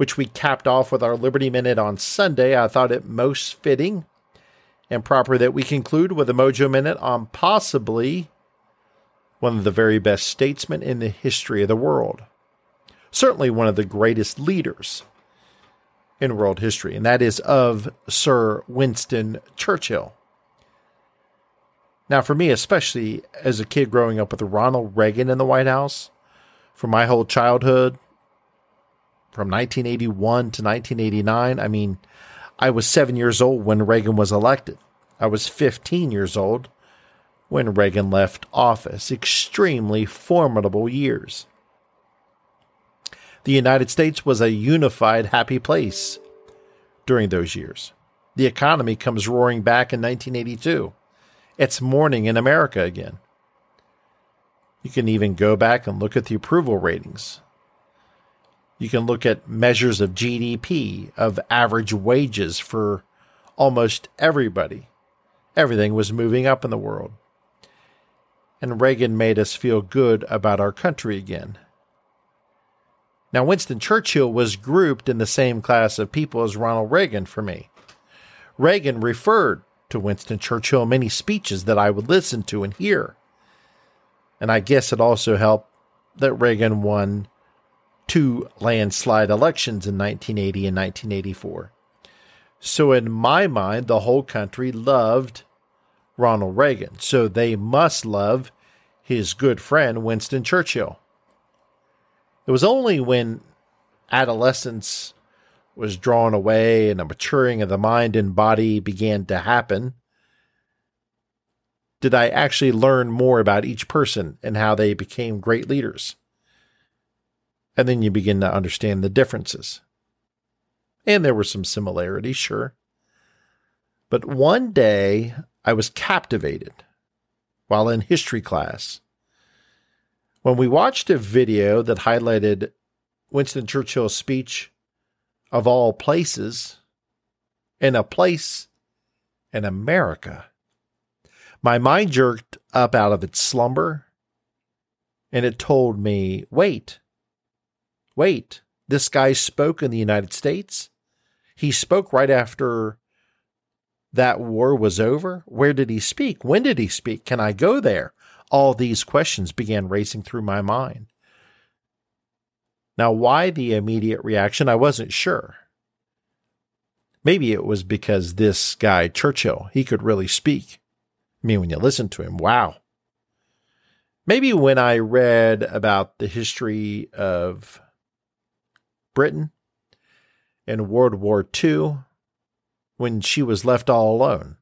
which we capped off with our Liberty Minute on Sunday, I thought it most fitting and proper that we conclude with a Mojo Minute on possibly one of the very best statesmen in the history of the world. Certainly one of the greatest leaders in world history, and that is of Sir Winston Churchill. Now, for me, especially as a kid growing up with Ronald Reagan in the White House, for my whole childhood, from 1981 to 1989. I mean, I was seven years old when Reagan was elected. I was 15 years old when Reagan left office. Extremely formidable years. The United States was a unified, happy place during those years. The economy comes roaring back in 1982. It's morning in America again. You can even go back and look at the approval ratings. You can look at measures of GDP, of average wages for almost everybody. Everything was moving up in the world. And Reagan made us feel good about our country again. Now, Winston Churchill was grouped in the same class of people as Ronald Reagan for me. Reagan referred to Winston Churchill in many speeches that I would listen to and hear. And I guess it also helped that Reagan won two landslide elections in 1980 and 1984. So, in my mind, the whole country loved Ronald Reagan. So, they must love his good friend, Winston Churchill. It was only when adolescence was drawn away and a maturing of the mind and body began to happen did I actually learn more about each person and how they became great leaders and then you begin to understand the differences. And there were some similarities, sure. But one day I was captivated while in history class when we watched a video that highlighted Winston Churchill's speech of all places in a place in America. My mind jerked up out of its slumber and it told me, wait, wait, this guy spoke in the United States? He spoke right after that war was over? Where did he speak? When did he speak? Can I go there? All these questions began racing through my mind. Now, why the immediate reaction? I wasn't sure. Maybe it was because this guy, Churchill, he could really speak. I mean, when you listen to him, wow. Maybe when I read about the history of Britain in World War II when she was left all alone.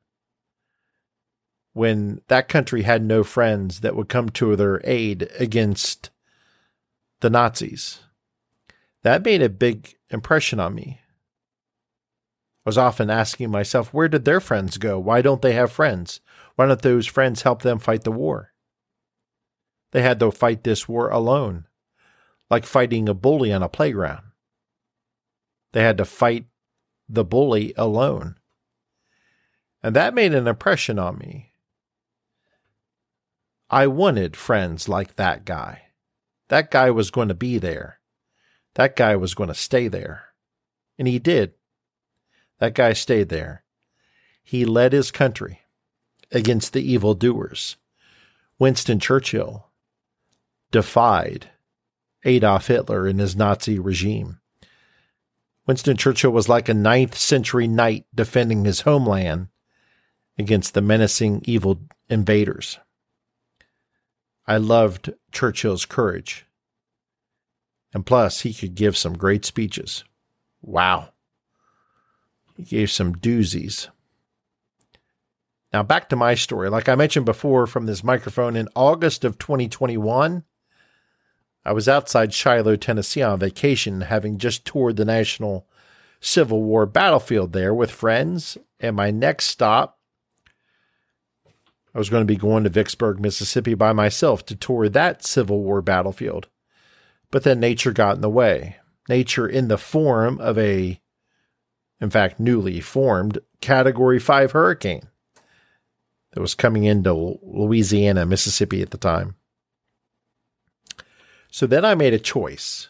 When that country had no friends that would come to their aid against the Nazis. That made a big impression on me. I was often asking myself, where did their friends go? Why don't they have friends? Why don't those friends help them fight the war? They had to fight this war alone, like fighting a bully on a playground. They had to fight the bully alone. And that made an impression on me. I wanted friends like that guy. That guy was going to be there. That guy was going to stay there. And he did. That guy stayed there. He led his country against the evildoers. Winston Churchill defied Adolf Hitler and his Nazi regime. Winston Churchill was like a ninth century knight defending his homeland against the menacing evil invaders. I loved Churchill's courage. And plus, he could give some great speeches. Wow. He gave some doozies. Now, back to my story. Like I mentioned before from this microphone, in August of 2021, I was outside Shiloh, Tennessee on vacation, having just toured the National Civil War battlefield there with friends And my next stop, I was going to be going to Vicksburg, Mississippi by myself to tour that Civil War battlefield. But then nature got in the way. Nature, in the form of a, in fact, newly formed Category 5 hurricane that was coming into Louisiana, Mississippi at the time. So then I made a choice.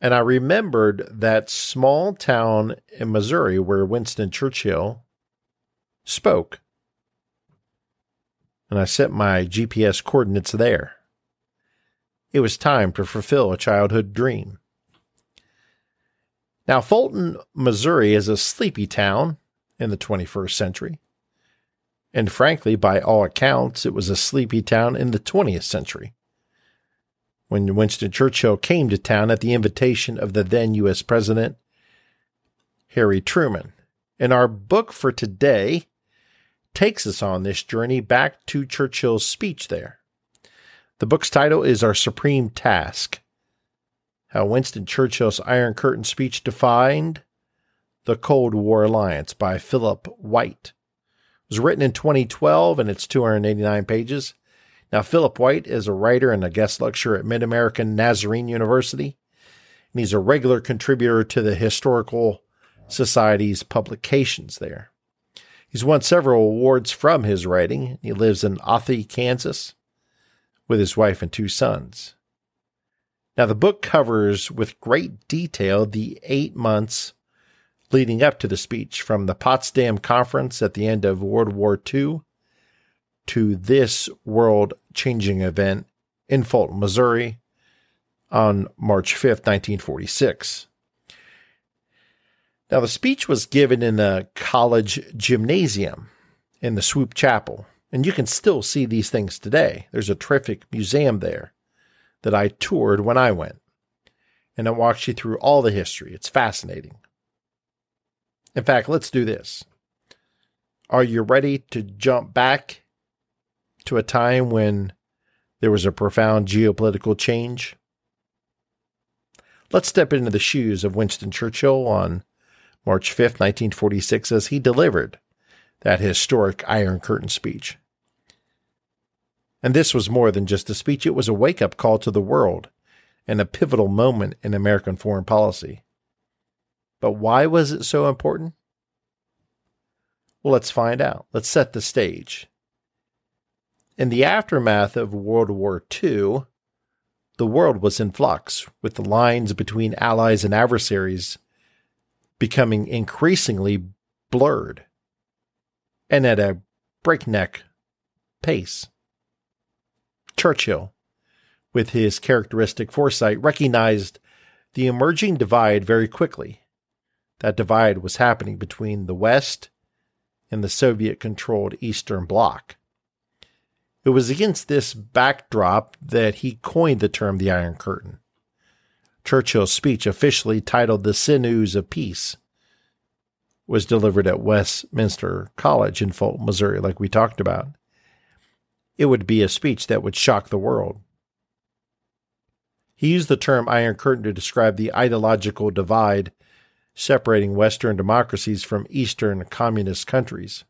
And I remembered that small town in Missouri where Winston Churchill spoke. And I set my GPS coordinates there. It was time to fulfill a childhood dream. Now, Fulton, Missouri is a sleepy town in the 21st century. And frankly, by all accounts, it was a sleepy town in the 20th century when Winston Churchill came to town at the invitation of the then U.S. President, Harry Truman. And our book for today takes us on this journey back to Churchill's speech there. The book's title is Our Supreme Task How Winston Churchill's Iron Curtain speech defined the Cold War Alliance by Phillip White. It was written in 2012 and it's 289 pages. Now, Phillip White is a writer and a guest lecturer at Mid American Nazarene University, and he's a regular contributor to the Historical Society's publications there. He's won several awards from his writing. He lives in Olathe, Kansas, with his wife and two sons. Now, the book covers with great detail the eight months leading up to the speech from the Potsdam Conference at the end of World War II to this world changing event in Fulton, Missouri on March 5th, 1946. Now, the speech was given in the college gymnasium in the Swoope Chapel, and you can still see these things today. There's a terrific museum there that I toured when I went, and it walks you through all the history. It's fascinating. In fact, let's do this. Are you ready to jump back to a time when there was a profound geopolitical change? Let's step into the shoes of Winston Churchill on March 5, 1946, as he delivered that historic Iron Curtain speech. And this was more than just a speech, it was a wake up call to the world and a pivotal moment in American foreign policy. But why was it so important? Well, let's find out. Let's set the stage. In the aftermath of World War II, the world was in flux, with the lines between allies and adversaries becoming increasingly blurred and at a breakneck pace. Churchill, with his characteristic foresight, recognized the emerging divide very quickly. That divide was happening between the West and the Soviet controlled Eastern Bloc. It was against this backdrop that he coined the term the Iron Curtain. Churchill's speech, officially titled The Sinews of Peace, was delivered at Westminster College in Fulton, Missouri, like we talked about. It would be a speech that would shock the world. He used the term Iron Curtain to describe the ideological divide separating Western democracies from Eastern communist countries.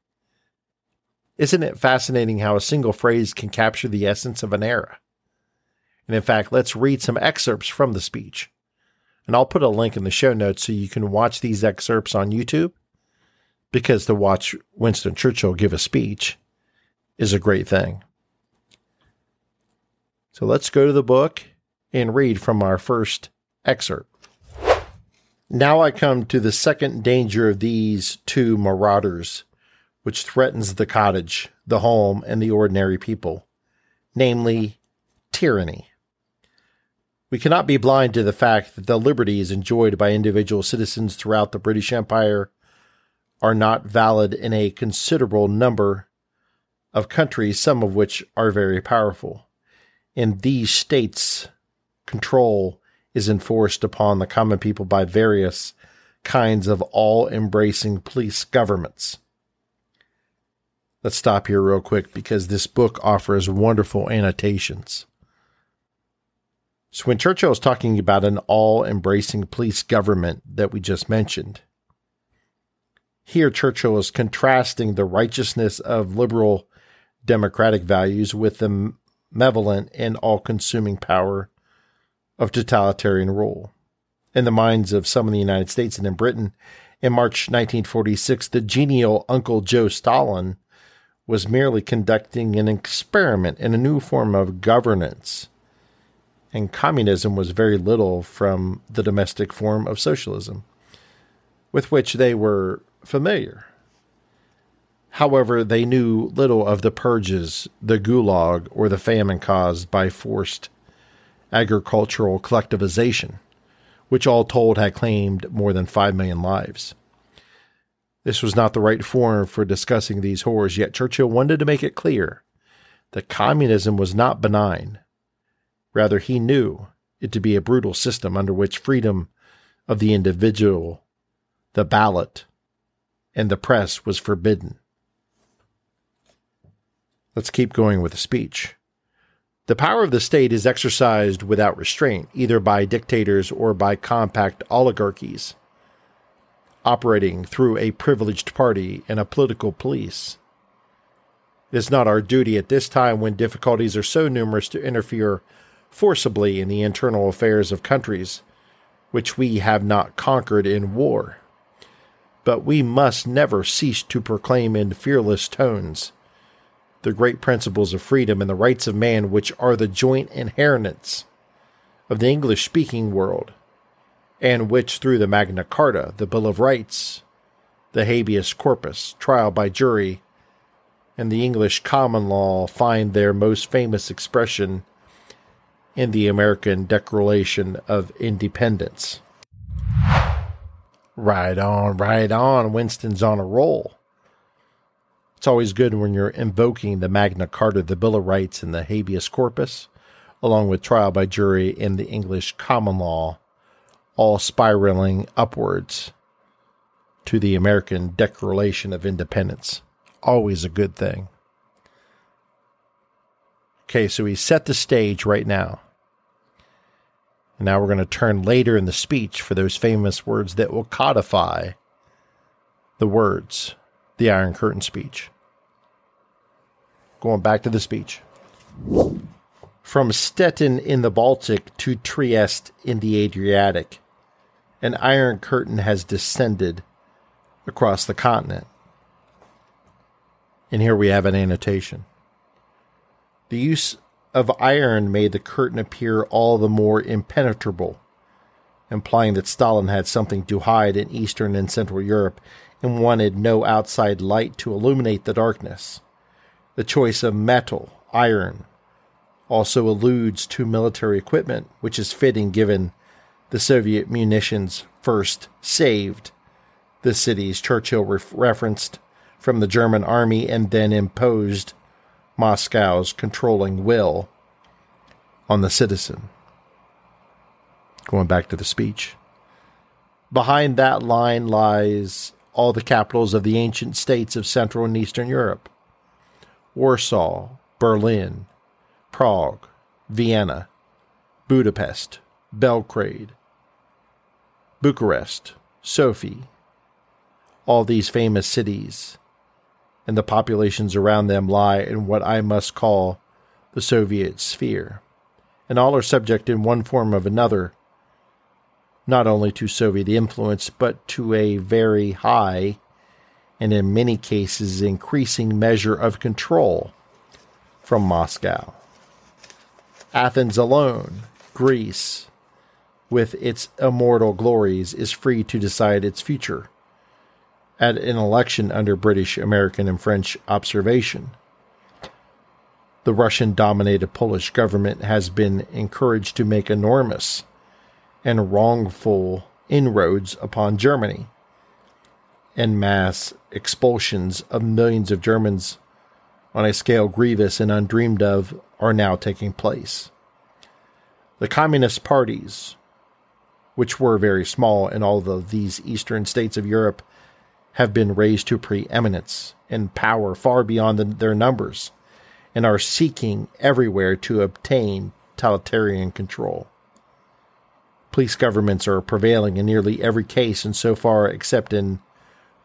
Isn't it fascinating how a single phrase can capture the essence of an era? And in fact, let's read some excerpts from the speech. And I'll put a link in the show notes so you can watch these excerpts on YouTube because to watch Winston Churchill give a speech is a great thing. So let's go to the book and read from our first excerpt. Now I come to the second danger of these two marauders which threatens the cottage, the home, and the ordinary people, namely tyranny. We cannot be blind to the fact that the liberties enjoyed by individual citizens throughout the British Empire are not valid in a considerable number of countries, some of which are very powerful. In these states, control is enforced upon the common people by various kinds of all embracing police governments. Let's stop here real quick because this book offers wonderful annotations. So, when Churchill is talking about an all embracing police government that we just mentioned, Here, Churchill is contrasting the righteousness of liberal democratic values with the malevolent and all consuming power of totalitarian rule. In the minds of some in the United States and in Britain, in March 1946, the genial Uncle Joe Stalin was merely conducting an experiment in a new form of governance. And communism was very little from the domestic form of socialism, with which they were familiar. However, they knew little of the purges, the gulag, or the famine caused by forced agricultural collectivization, which all told had claimed more than 5 million lives. This was not the right forum for discussing these horrors, yet Churchill wanted to make it clear that communism was not benign. Rather, he knew it to be a brutal system under which freedom of the individual, the ballot, and the press was forbidden. Let's keep going with the speech. The power of the state is exercised without restraint, either by dictators or by compact oligarchies operating through a privileged party and a political police. It is not our duty at this time when difficulties are so numerous to interfere forcibly in the internal affairs of countries which we have not conquered in war. But we must never cease to proclaim in fearless tones the great principles of freedom and the rights of man, which are the joint inheritance of the English speaking world and which through the Magna Carta, the Bill of Rights, the habeas corpus, trial by jury, and the English common law find their most famous expression in the American Declaration of Independence. Right on, right on. Winston's on a roll. It's always good when you're invoking the Magna Carta, the Bill of Rights, and the habeas corpus, along with trial by jury and the English common law all spiraling upwards to the American Declaration of Independence. Always a good thing. Okay, so he set the stage right now. And now we're going to turn later in the speech for those famous words that will codify the words, the Iron Curtain speech. Going back to the speech. From Stettin in the Baltic to Trieste in the Adriatic, an iron curtain has descended across the continent. And here we have an annotation. The use of iron made the curtain appear all the more impenetrable, implying that Stalin had something to hide in Eastern and Central Europe and wanted no outside light to illuminate the darkness. The choice of metal, iron, also alludes to military equipment, which is fitting given the Soviet munitions first saved the cities Churchill referenced from the German army and then imposed Moscow's controlling will on the citizen. Going back to the speech. Behind that line lies all the capitals of the ancient states of Central and Eastern Europe Warsaw, Berlin, Prague, Vienna, Budapest, Belgrade, Bucharest, Sofia, all these famous cities, and the populations around them lie in what I must call the Soviet sphere, and all are subject in one form or another not only to Soviet influence, but to a very high and in many cases increasing measure of control from Moscow. Athens alone, Greece, with its immortal glories, is free to decide its future at an election under British, American, and French observation. The Russian dominated Polish government has been encouraged to make enormous and wrongful inroads upon Germany, and mass expulsions of millions of Germans on a scale grievous and undreamed of are now taking place. The communist parties, which were very small in all of these eastern states of Europe, have been raised to preeminence and power far beyond the, their numbers and are seeking everywhere to obtain totalitarian control. Police governments are prevailing in nearly every case, and so far, except in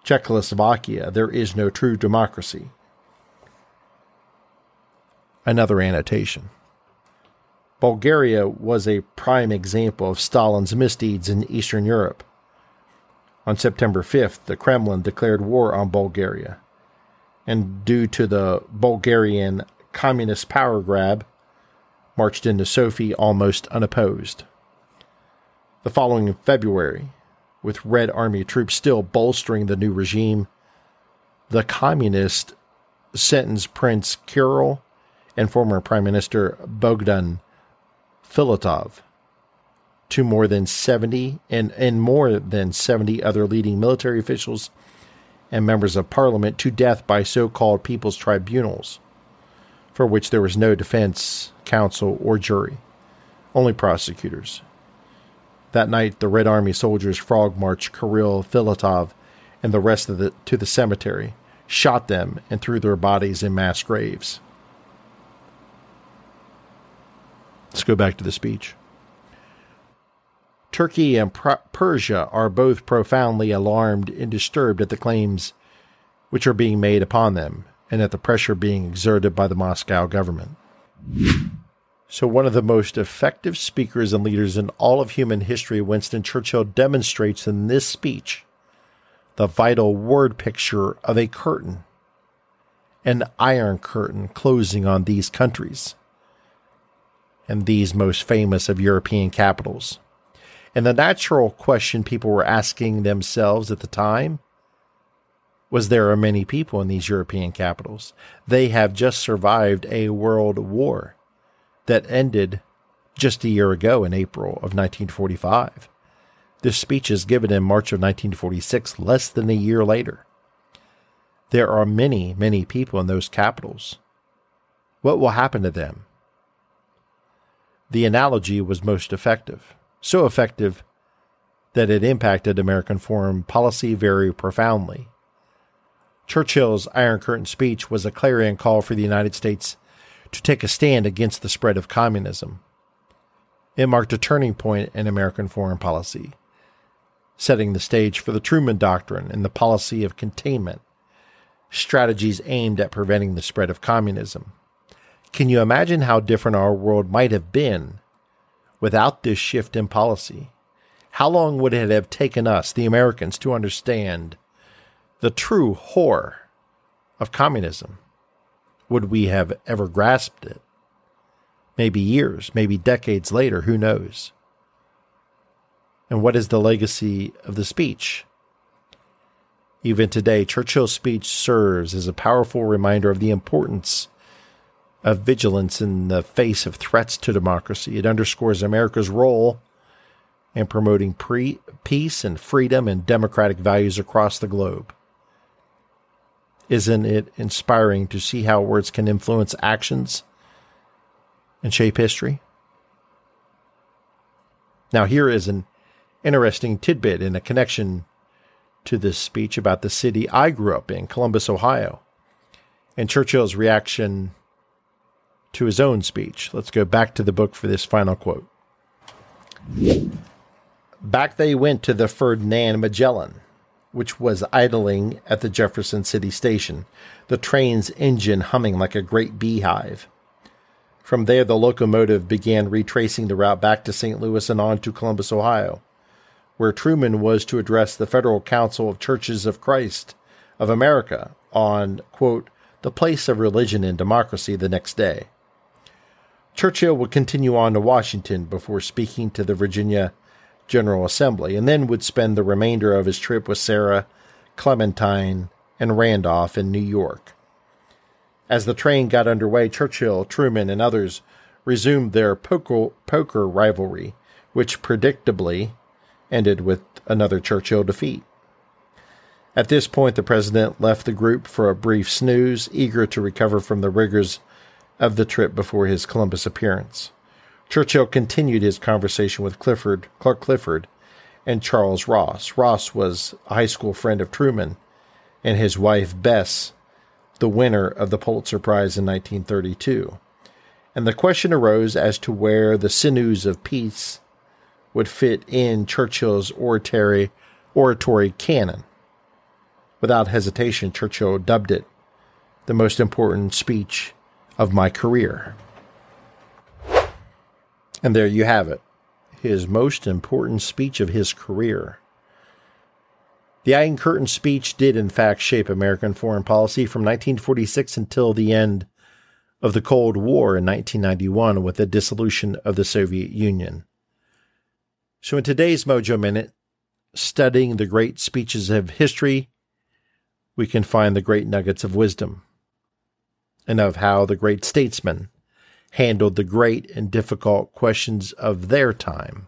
Czechoslovakia, there is no true democracy. Another annotation. Bulgaria was a prime example of Stalin's misdeeds in Eastern Europe. On September 5th, the Kremlin declared war on Bulgaria. And due to the Bulgarian communist power grab, marched into Sofia almost unopposed. The following February, with Red Army troops still bolstering the new regime, the communists sentenced Prince Kirill and former Prime Minister Bogdan Filatov to more than 70 and, and more than 70 other leading military officials and members of parliament to death by so called people's tribunals, for which there was no defense counsel or jury, only prosecutors. That night, the Red Army soldiers frog marched Kirill Filatov and the rest of the to the cemetery, shot them, and threw their bodies in mass graves. Let's go back to the speech. Turkey and Persia are both profoundly alarmed and disturbed at the claims which are being made upon them and at the pressure being exerted by the Moscow government. So, one of the most effective speakers and leaders in all of human history, Winston Churchill, demonstrates in this speech the vital word picture of a curtain, an iron curtain closing on these countries and these most famous of European capitals. And the natural question people were asking themselves at the time was there are many people in these European capitals. They have just survived a world war that ended just a year ago in April of 1945. This speech is given in March of 1946, less than a year later. There are many, many people in those capitals. What will happen to them? The analogy was most effective so effective that it impacted American foreign policy very profoundly. Churchill's Iron Curtain speech was a clarion call for the United States to take a stand against the spread of communism. It marked a turning point in American foreign policy, setting the stage for the Truman Doctrine and the policy of containment, strategies aimed at preventing the spread of communism. Can you imagine how different our world might have been without this shift in policy? How long would it have taken us, the Americans, to understand the true horror of communism? Would we have ever grasped it? Maybe years, maybe decades later, who knows? And what is the legacy of the speech? Even today, Churchill's speech serves as a powerful reminder of the importance of vigilance in the face of threats to democracy. It underscores America's role in promoting pre- peace and freedom and democratic values across the globe. Isn't it inspiring to see how words can influence actions and shape history? Now, here is an interesting tidbit in a connection to this speech about the city I grew up in, Columbus, Ohio, and Churchill's reaction to his own speech. Let's go back to the book for this final quote. Back they went to the Ferdinand Magellan, which was idling at the Jefferson City station, the train's engine humming like a great beehive. From there, the locomotive began retracing the route back to St. Louis and on to Columbus, Ohio, where Truman was to address the Federal Council of Churches of Christ of America on, quote, the place of religion in democracy the next day. Churchill would continue on to Washington before speaking to the Virginia General Assembly, and then would spend the remainder of his trip with Sarah, Clementine, and Randolph in New York. As the train got underway, Churchill, Truman, and others resumed their poker, poker rivalry, which predictably ended with another Churchill defeat. At this point, the president left the group for a brief snooze, eager to recover from the rigors of the trip before his Columbus appearance. Churchill continued his conversation with Clifford, Clark Clifford, and Charles Ross. Ross was a high school friend of Truman, and his wife Bess, the winner of the Pulitzer Prize in 1932. And the question arose as to where the sinews of peace would fit in Churchill's oratory, oratory canon. Without hesitation, Churchill dubbed it the most important speech of my career. And there you have it, his most important speech of his career. The Iron Curtain speech did, in fact, shape American foreign policy from 1946 until the end of the Cold War in 1991 with the dissolution of the Soviet Union. So, in today's Mojo Minute, studying the great speeches of history, we can find the great nuggets of wisdom and of how the great statesmen handled the great and difficult questions of their time.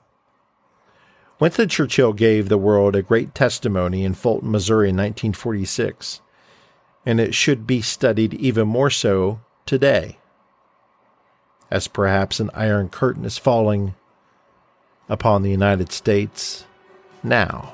Winston Churchill gave the world a great testimony in Fulton, Missouri in 1946, and it should be studied even more so today, as perhaps an iron curtain is falling upon the United States now.